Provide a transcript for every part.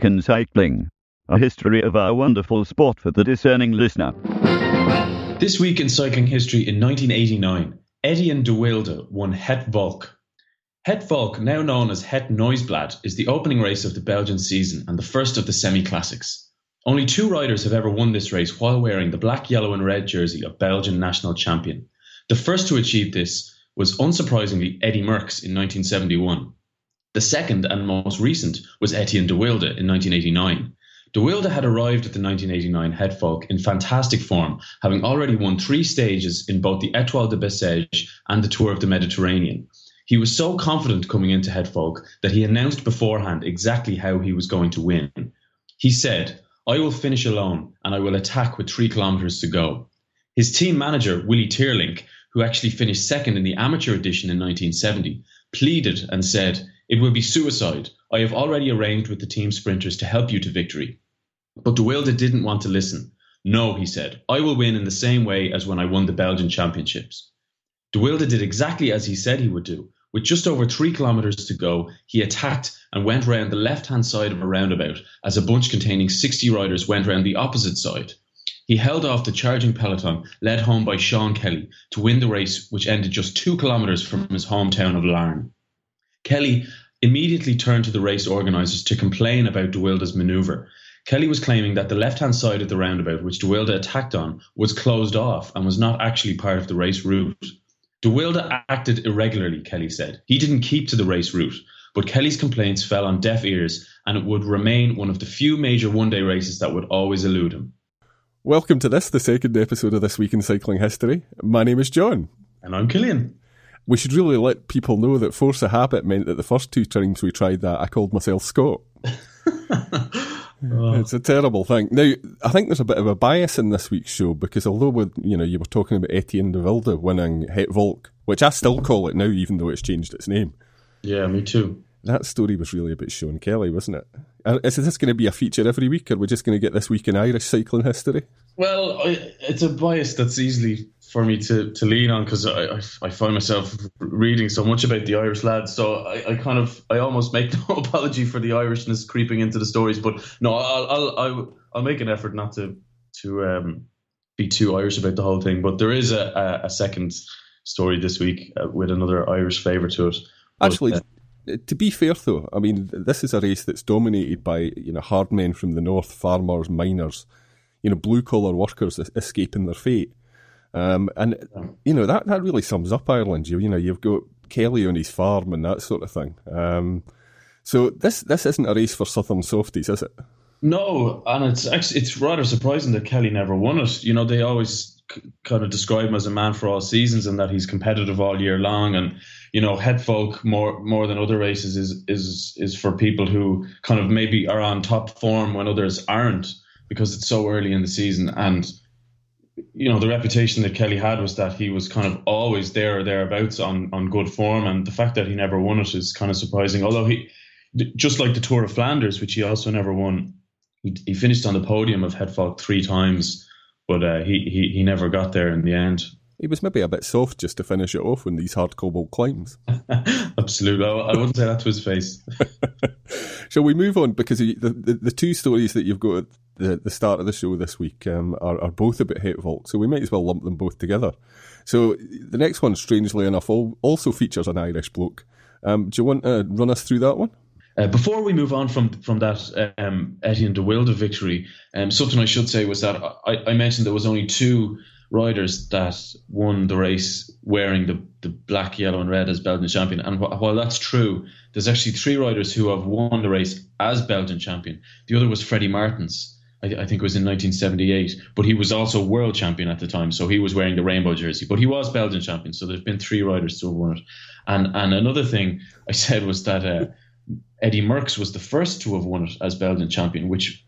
In Cycling, a history of our wonderful sport for the discerning listener. This week in cycling history in 1989, Etienne de Wilde won Het Volk. Het Volk, now known as Het Nieuwsblad, is the opening race of the Belgian season and the first of the semi-classics. Only two riders have ever won this race while wearing the black, yellow and red jersey of Belgian national champion. The first to achieve this was unsurprisingly Eddy Merckx in 1971. The second and most recent was Etienne de Wilde in 1989. De Wilde had arrived at the 1989 Het Volk in fantastic form, having already won three stages in both the Etoile de Bessèges and the Tour of the Mediterranean. He was so confident coming into Het Volk that he announced beforehand exactly how he was going to win. He said, I will finish alone and I will attack with three kilometres to go. His team manager, Willy Teirlinck, who actually finished second in the amateur edition in 1970, pleaded and said, It will be suicide. I have already arranged with the team sprinters to help you to victory. But De Wilde didn't want to listen. No, he said, I will win in the same way as when I won the Belgian championships. De Wilde did exactly as he said he would do. With just over three kilometres to go, he attacked and went round the left hand side of a roundabout as a bunch containing 60 riders went round the opposite side. He held off the charging peloton, led home by Sean Kelly, to win the race, which ended just two kilometres from his hometown of Larne. Kelly immediately turned to the race organisers to complain about De Wilde's manoeuvre. Kelly was claiming that the left hand side of the roundabout, which De Wilde attacked on, was closed off and was not actually part of the race route. De Wilde acted irregularly, Kelly said. He didn't keep to the race route, but Kelly's complaints fell on deaf ears and it would remain one of the few major one day races that would always elude him. Welcome to this, the second episode of This Week in Cycling History. My name is John. And I'm Cillian. We should really let people know that force of habit meant that the first two times we tried that, I called myself Scott. Oh. It's a terrible thing. Now, I think there's a bit of a bias in this week's show because although we you know, you were talking about Etienne de Wilde winning Het Volk, which I still call it now, even though it's changed its name. Yeah, me too. That story was really about Sean Kelly, wasn't it? Uh, this going to be a feature every week, or we're we just going to get this week in Irish cycling history? Well, it's a bias that's easily for me to, to lean on because I, I, I find myself reading so much about the Irish lads. So I, I kind of I almost make no apology for the Irishness creeping into the stories. But no, I'll I'll I'll, I'll make an effort not to to um, be too Irish about the whole thing. But there is a, a, a second story this week uh, with another Irish flavour to it. Actually. But, uh, to be fair, though, I mean, this is a race that's dominated by you know hard men from the north, farmers, miners, you know, blue collar workers escaping their fate. Um, and you know that that really sums up Ireland. You you know you've got Kelly on his farm and that sort of thing. Um, so this this isn't a race for southern softies, is it? No, and it's actually it's rather surprising that Kelly never won it. You know they always c- kind of describe him as a man for all seasons and that he's competitive all year long. And you know Het Volk more more than other races is is is for people who kind of maybe are on top form when others aren't because it's so early in the season and you know the reputation that Kelly had was that he was kind of always there or thereabouts on on good form, and the fact that he never won it is kind of surprising. Although he, just like the Tour of Flanders, which he also never won, he, he finished on the podium of Volk three times, but uh, he, he he never got there in the end. He was maybe a bit soft just to finish it off in these hard cobbled climbs. Absolutely, I wouldn't say that to his face. Shall we move on? Because the, the, the two stories that you've got the, the start of the show this week um, are, are both about Het Volk, so we might as well lump them both together. So the next one, strangely enough, also features an Irish bloke. Um, do you want to run us through that one? Uh, before we move on from from that um, Etienne de Wilde victory, um, something I should say was that I, I mentioned there was only two riders that won the race wearing the, the black, yellow, and red as Belgian champion. And wh- while that's true, there's actually three riders who have won the race as Belgian champion. The other was Freddie Maertens. I, I think it was in 1978, but he was also world champion at the time, so he was wearing the rainbow jersey. But he was Belgian champion, so there's been three riders to have won it. And and another thing I said was that uh, Eddy Merckx was the first to have won it as Belgian champion, which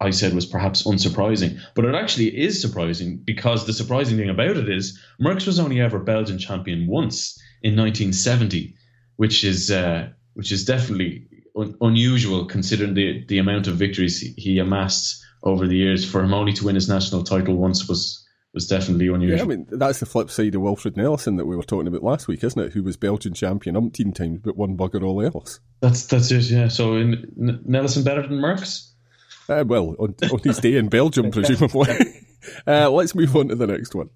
I said was perhaps unsurprising, but it actually is surprising because the surprising thing about it is Merckx was only ever Belgian champion once in 1970, which is uh, which is definitely un- unusual considering the the amount of victories he amassed over the years. For him only to win his national title once was was definitely unusual. Yeah, I mean that's the flip side of Wilfried Nelissen that we were talking about last week, isn't it? Who was Belgian champion umpteen times, but won bugger all else. That's that's it. Yeah. So in, Nelissen better than Merckx? Uh, well, on, on his day in Belgium, presumably. uh, let's move on to the next one.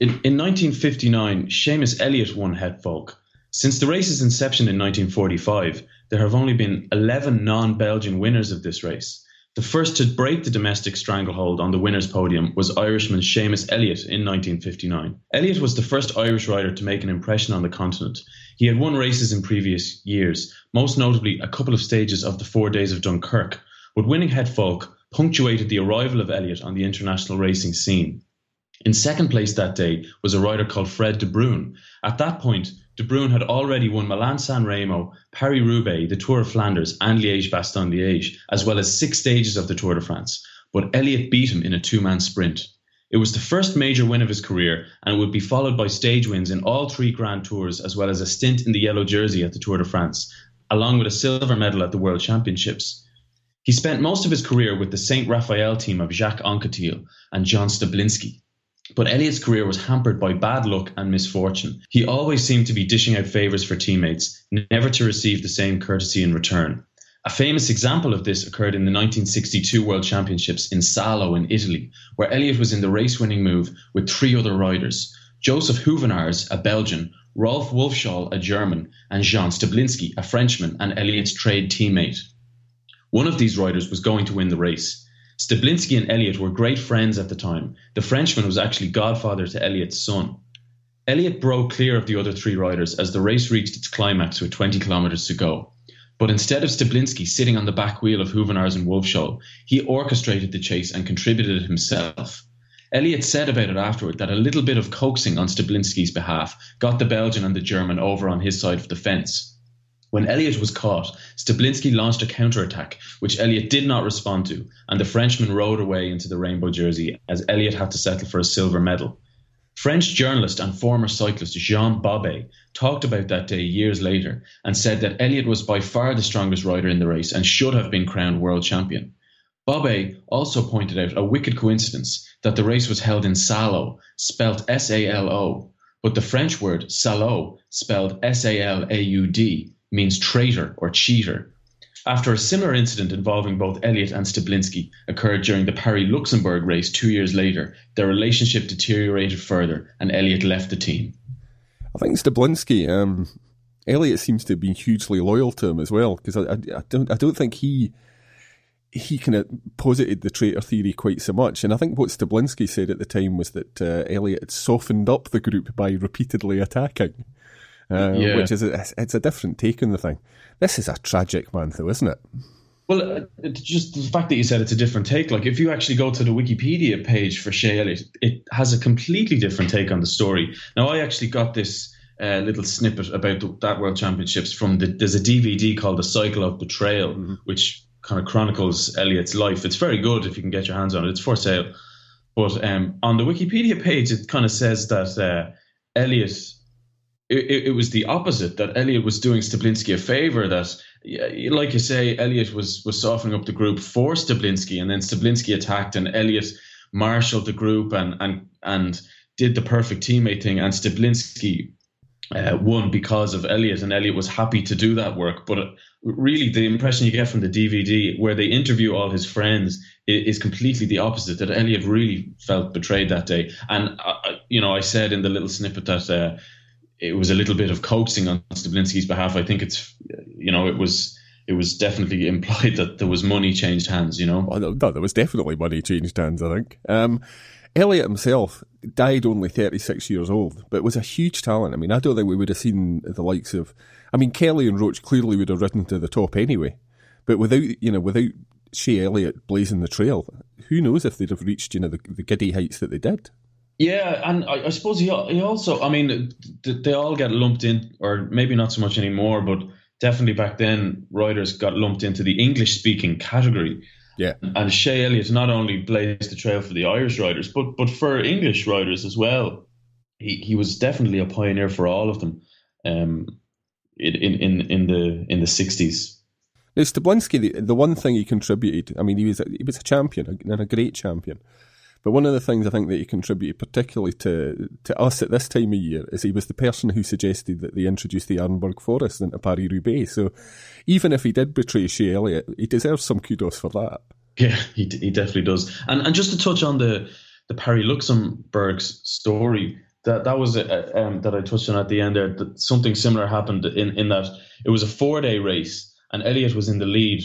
In, in 1959, Seamus Elliott won Het Volk. Since the race's inception in 1945, there have only been 11 non Belgian winners of this race. The first to break the domestic stranglehold on the winner's podium was Irishman Seamus Elliott in 1959. Elliott was the first Irish rider to make an impression on the continent. He had won races in previous years, most notably a couple of stages of the Four Days of Dunkirk, but winning Het Volk punctuated the arrival of Elliott on the international racing scene. In second place that day was a rider called Fred De Bruyne. At that point, De Bruyne had already won Milan San Remo, Paris Roubaix, the Tour of Flanders, and Liège Bastogne Liège, as well as six stages of the Tour de France. But Elliott beat him in a two man sprint. It was the first major win of his career and it would be followed by stage wins in all three Grand Tours, as well as a stint in the yellow jersey at the Tour de France, along with a silver medal at the World Championships. He spent most of his career with the St. Raphael team of Jacques Anquetil and Jean Stablinski. But Elliott's career was hampered by bad luck and misfortune. He always seemed to be dishing out favours for teammates, never to receive the same courtesy in return. A famous example of this occurred in the 1962 World Championships in Salo in Italy, where Elliott was in the race winning move with three other riders Joseph Hoevenaers, a Belgian, Rolf Wolfshohl, a German, and Jean Stablinski, a Frenchman and Elliott's trade teammate. One of these riders was going to win the race. Stablinski and Elliott were great friends at the time. The Frenchman was actually godfather to Elliott's son. Elliott broke clear of the other three riders as the race reached its climax with 20 kilometres to go. But instead of Stablinski sitting on the back wheel of Hoevenaers and Wolfshohl, he orchestrated the chase and contributed himself. Elliott said about it afterward that a little bit of coaxing on Stablinski's behalf got the Belgian and the German over on his side of the fence. When Elliott was caught, Stablinski launched a counterattack, which Elliott did not respond to, and the Frenchman rode away into the rainbow jersey as Elliott had to settle for a silver medal. French journalist and former cyclist Jean Bobet talked about that day years later and said that Elliott was by far the strongest rider in the race and should have been crowned world champion. Bobet also pointed out a wicked coincidence that the race was held in Salo, spelt S A L O, but the French word salaud, spelled S A L A U D, means traitor or cheater. After a similar incident involving both Elliott and Stablinski occurred during the Paris Luxembourg race two years later, their relationship deteriorated further and Elliott left the team. I think Stablinski, um, seems to be hugely loyal to him as well because I, I, I, don't I don't think he he kind of posited the traitor theory quite so much. And I think what Stablinski said at the time was that uh, Elliott had softened up the group by repeatedly attacking uh, yeah. which is a, it's a different take on the thing. This is a tragic man, though, isn't it? Well, uh, just the fact that you said it's a different take. Like, if you actually go to the Wikipedia page for Shay Elliott, it has a completely different take on the story. Now, I actually got this uh, little snippet about the, that World Championships from the. There's a DVD called The Cycle of Betrayal, mm-hmm. which kind of chronicles Elliott's life. It's very good if you can get your hands on it. It's for sale. But um, on the Wikipedia page, it kind of says that uh, Elliott it, it, was the opposite that Elliott was doing Stablinski a favor that like you say Elliott was was softening up the group for Stablinski and then Stablinski attacked and Elliott marshaled the group and and and did the perfect teammate thing and Stablinski uh, won because of Elliott, and Elliott was happy to do that work. But really the impression you get from the DVD where they interview all his friends is, is completely the opposite that Elliott really felt betrayed that day. And uh, uh, you know I said in the little snippet that uh, it was a little bit of coaxing on Stablinski's behalf. I think it's, you know, it was it was definitely implied that there was money changed hands. You know, oh, no, there was definitely money changed hands. I think. Um, Elliott himself died only 36 years old, but was a huge talent. I mean, I don't think we would have seen the likes of. I mean, Kelly and Roach clearly would have risen to the top anyway, but without you know, without Shay Elliott blazing the trail, who knows if they'd have reached you know the, the giddy heights that they did. Yeah, and I, I suppose he, he also, I mean, they all get lumped in, or maybe not so much anymore, but definitely back then, riders got lumped into the English speaking category. Yeah. And Shay Elliott not only blazed the trail for the Irish riders, but but for English riders as well. He he was definitely a pioneer for all of them. Um, in in in the in the sixties. Now Stablinski, the, the one thing he contributed, I mean, he was a, he was a champion and a great champion. But one of the things I think that he contributed particularly to to us at this time of year is he was the person who suggested that they introduce the Arenberg Forest into Paris Roubaix. So even if he did betray Shay Elliott, he deserves some kudos for that. Yeah, he he definitely does. And and just to touch on the the Paris Luxembourg's story, that that was a, um, that I touched on at the end there. That something similar happened in in that it was a four day race, and Elliott was in the lead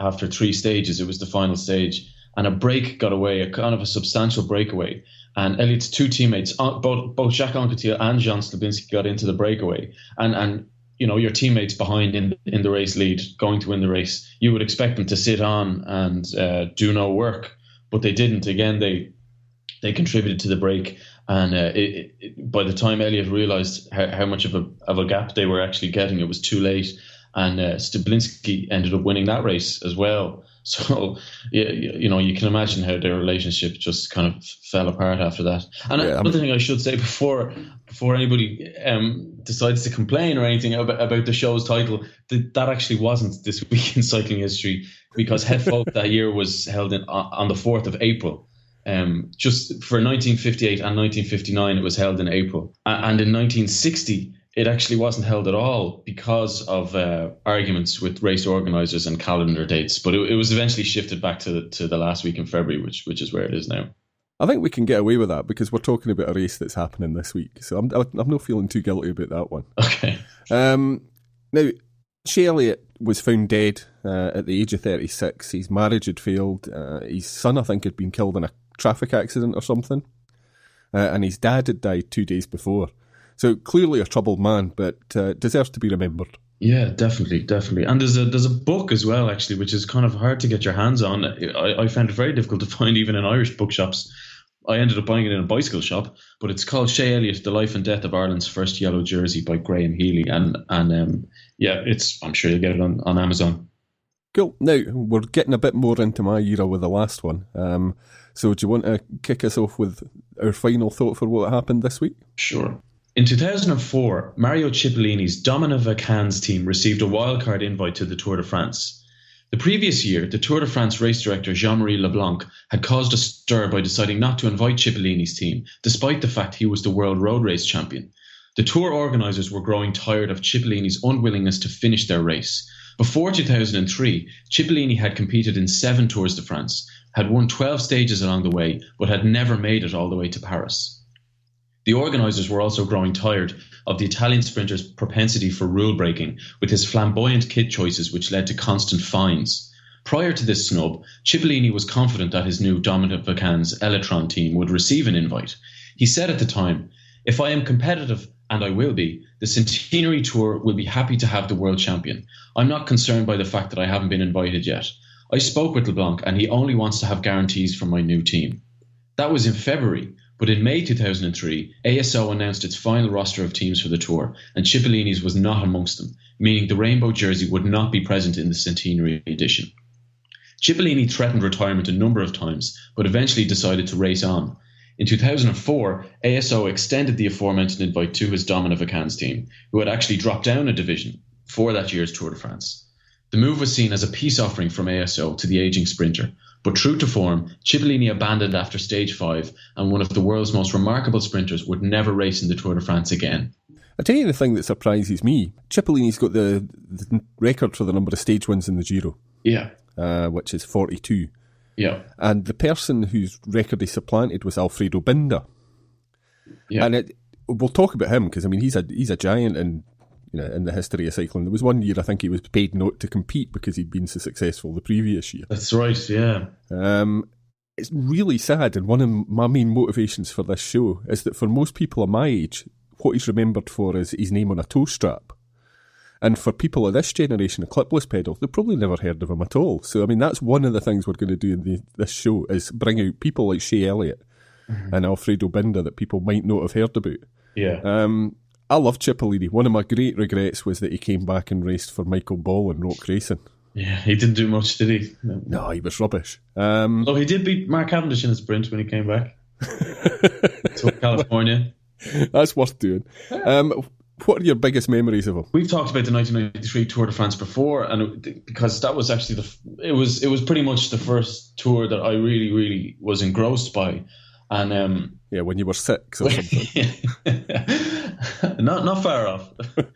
after three stages. It was the final stage, and a break got away, a kind of a substantial breakaway. And Elliott's two teammates, uh, both both Jacques Anquetil and Jean Stablinski, got into the breakaway, and and you know your teammates behind in in the race lead going to win the race you would expect them to sit on and uh, do no work. But they didn't. Again they they contributed to the break. And uh, it, it, by the time Elliott realized how, how, much of a of a gap they were actually getting it was too late. And uh, Stablinski ended up winning that race as well so you, you know you can imagine how their relationship just kind of fell apart after that. And yeah, another thing I should say before before anybody um, decides to complain or anything about, about the show's title, that, that actually wasn't this week in cycling history because Het Volk that year was held in, on the fourth of April. Um, just for 1958 and 1959, it was held in April, and in 1960 it actually wasn't held at all because of uh, arguments with race organisers and calendar dates. But it, it, was eventually shifted back to to the last week in February, which which is where it is now. I think we can get away with that because we're talking about a race that's happening this week, so I'm I'm not feeling too guilty about that one. Okay. Um, now, Shay Elliott was found dead uh, at the age of 36. His marriage had failed. Uh, his son, I think, had been killed in a traffic accident or something, uh, and his dad had died two days before. So clearly a troubled man, but uh, deserves to be remembered. Yeah, definitely, definitely. And there's a there's a book as well, actually, which is kind of hard to get your hands on. I, I found it very difficult to find even in Irish bookshops. I ended up buying it in a bicycle shop, but it's called Shay Elliott: The Life and Death of Ireland's First Yellow Jersey by Graham Healy, and and um, yeah, it's I'm sure you'll get it on, on Amazon. Cool. Now we're getting a bit more into my era with the last one. Um, so do you want to kick us off with our final thought for what happened this week? Sure. In 2004, Mario Cipollini's Domina Vacanze team received a wildcard invite to the Tour de France. The previous year, the Tour de France race director Jean-Marie Leblanc had caused a stir by deciding not to invite Cipollini's team, despite the fact he was the world road race champion. The tour organisers were growing tired of Cipollini's unwillingness to finish their race. Before 2003, Cipollini had competed in seven Tours de France, had won 12 stages along the way, but had never made it all the way to Paris. The organisers were also growing tired of the Italian sprinter's propensity for rule breaking, with his flamboyant kit choices which led to constant fines. Prior to this snub, Cipollini was confident that his new Domina Vacanze Elettron team would receive an invite. He said at the time, If I am competitive, and I will be, the Centenary Tour will be happy to have the world champion. I'm not concerned by the fact that I haven't been invited yet. I spoke with LeBlanc and he only wants to have guarantees from my new team. That was in February. But in May 2003, ASO announced its final roster of teams for the tour, and Cipollini's was not amongst them, meaning the rainbow jersey would not be present in the centenary edition. Cipollini threatened retirement a number of times, but eventually decided to race on. In 2004, ASO extended the aforementioned invite to his Domina Vacanze team, who had actually dropped down a division for that year's Tour de France. The move was seen as a peace offering from ASO to the aging sprinter, but true to form, Cipollini abandoned after stage five, and one of the world's most remarkable sprinters would never race in the Tour de France again. I tell you the thing that surprises me: Cipollini's got the, the record for the number of stage wins in the Giro. Yeah, uh, which is forty-two. Yeah, and the person whose record he supplanted was Alfredo Binda. Yeah, and it, we'll talk about him because I mean he's a he's a giant in you know, in the history of cycling. There was one year I think he was paid not to compete because he'd been so successful the previous year. That's right, yeah. Um, it's really sad, and one of my main motivations for this show is that for most people of my age, what he's remembered for is his name on a toe strap. And for people of this generation, a clipless pedal, they've probably never heard of him at all. So, I mean, that's one of the things we're going to do in the, this show is bring out people like Shay Elliott mm-hmm. and Alfredo Binda that people might not have heard about. Yeah. Um, I love Cipollini. One of my great regrets was that he came back and raced for Michael Ball and Rock Racing. Yeah, he didn't do much, did he? No, no he was rubbish. Um, oh, he did beat Mark Cavendish in a sprint when he came back to California. That's worth doing. Um, what are your biggest memories of him? We've talked about the 1993 Tour de France before, and it, because that was actually the it was it was pretty much the first tour that I really really was engrossed by. And um, yeah, when you were six or something. not not far off.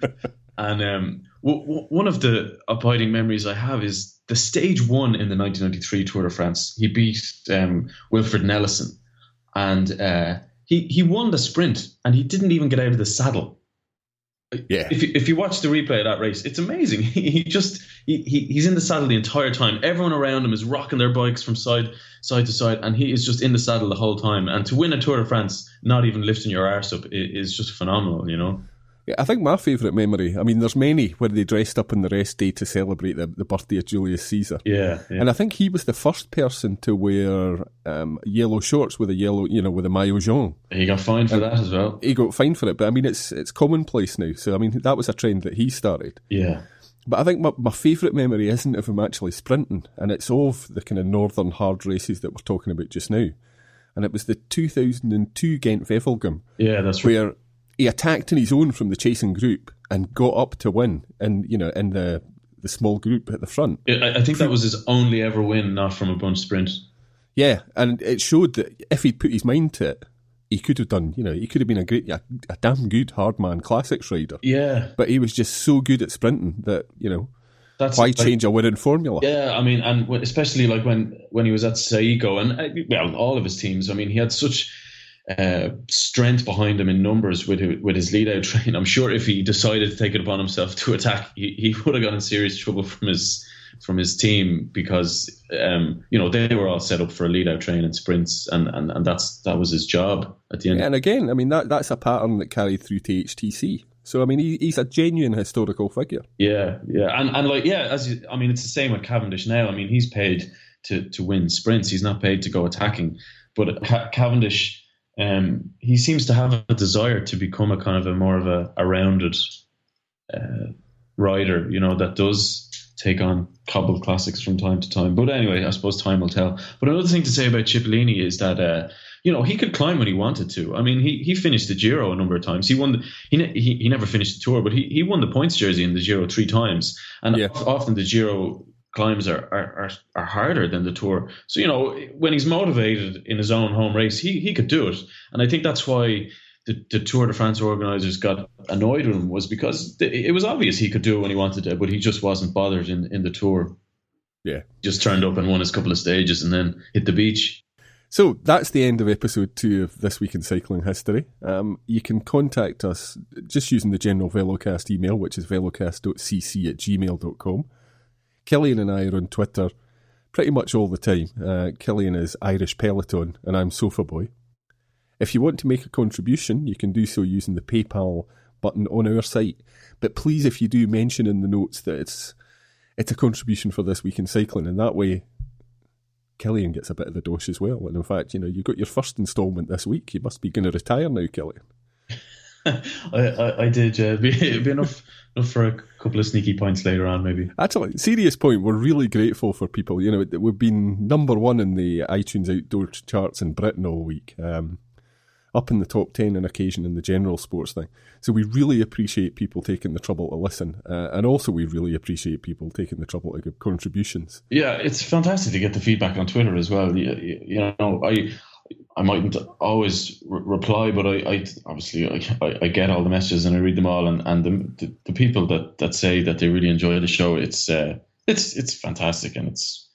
and um, w- w- one of the abiding memories I have is the stage one in the 1993 Tour de France. He beat um, Wilfried Nelissen, and uh, he he won the sprint, and he didn't even get out of the saddle. Yeah. If you, if you watch the replay of that race, it's amazing. He, he just he, he he's in the saddle the entire time. Everyone around him is rocking their bikes from side side to side, and he is just in the saddle the whole time. And to win a Tour de France, not even lifting your arse up, is just phenomenal. You know. Yeah, I think my favourite memory, I mean, there's many where they dressed up on the rest day to celebrate the, the birthday of Julius Caesar. Yeah, yeah. And I think he was the first person to wear um, yellow shorts with a yellow, you know, with a maillot jaune. He got fined for and that as well. He got fined for it, but I mean, it's it's commonplace now. So, I mean, that was a trend that he started. Yeah. But I think my, my favourite memory isn't of him actually sprinting, and it's of the kind of northern hard races that we're talking about just now. And it was the 2002 Gent Wevelgem. Yeah, that's right. Where he attacked in his own from the chasing group and got up to win, and you know, in the the small group at the front. I, I think that was his only ever win, not from a bunch sprint. Yeah, and it showed that if he'd put his mind to it, he could have done. You know, he could have been a great, a, a damn good hardman classics rider. Yeah, but he was just so good at sprinting that you know. That's why like, change a winning formula? Yeah, I mean, and especially like when when he was at Saeco and uh, well, all of his teams. I mean, he had such uh, strength behind him in numbers with with his lead out train. I'm sure if he decided to take it upon himself to attack, he, he would have got in serious trouble from his from his team because um, you know they were all set up for a lead out train and sprints, and, and, and that's that was his job at the end. And again, I mean that that's a pattern that carried through to HTC. So I mean, he, he's a genuine historical figure. Yeah, yeah, and and like yeah, as you, I mean, it's the same with Cavendish now. I mean, he's paid to to win sprints. He's not paid to go attacking. But Cavendish um, he seems to have a desire to become a kind of a more of a, a rounded uh, rider, you know, that does take on cobbled classics from time to time. But anyway, I suppose time will tell. But another thing to say about Cipollini is that uh, you know he could climb when he wanted to. I mean, he he finished the Giro a number of times. He won. The, he, he he never finished the Tour, but he he won the points jersey in the Giro three times. And yeah. often the Giro climbs are, are, are, are, harder than the tour. So, you know, when he's motivated in his own home race, he, he could do it. And I think that's why the, the Tour de France organisers got annoyed with him was because it was obvious he could do it when he wanted to, but he just wasn't bothered in, in the tour. Yeah. Just turned up and won his couple of stages and then hit the beach. So that's the end of episode two of This Week in Cycling History. Um, you can contact us just using the general Velocast email, which is velocast.cc at gmail.com. Cillian and I are on Twitter pretty much all the time. Uh, Cillian is Irish Peloton, and I'm Sofa Boy. If you want to make a contribution, you can do so using the PayPal button on our site. But please, if you do mention in the notes that it's it's a contribution for this week in cycling, and that way Cillian gets a bit of the dosh as well. And in fact, you know, you got your first instalment this week. You must be going to retire now, Cillian. I, I, I, did. Uh, be, be enough enough for a couple of sneaky points later on, maybe. Actually, serious point. We're really grateful for people. You know, we've been number one in the iTunes outdoor charts in Britain all week. Um, up in the top 10 on occasion in the general sports thing. So we really appreciate people taking the trouble to listen. Uh, and also, we really appreciate people taking the trouble to give contributions. Yeah, it's fantastic to get the feedback on Twitter as well. You, you know, I I mightn't always re- reply, but I, I obviously I, I, get all the messages and I read them all, and and the, the, the people that, that say that they really enjoy the show, it's uh, it's it's fantastic, and it's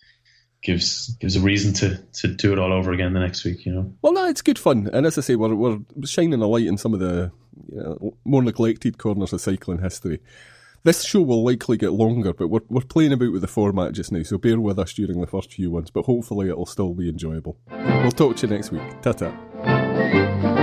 gives gives a reason to to do it all over again the next week. You know. Well, no, it's good fun, and as I say, we're we're shining a light in some of the you know, more neglected corners of cycling history. This show will likely get longer, but we're, we're playing about with the format just now, so bear with us during the first few ones, but hopefully it'll still be enjoyable. We'll talk to you next week. Ta ta.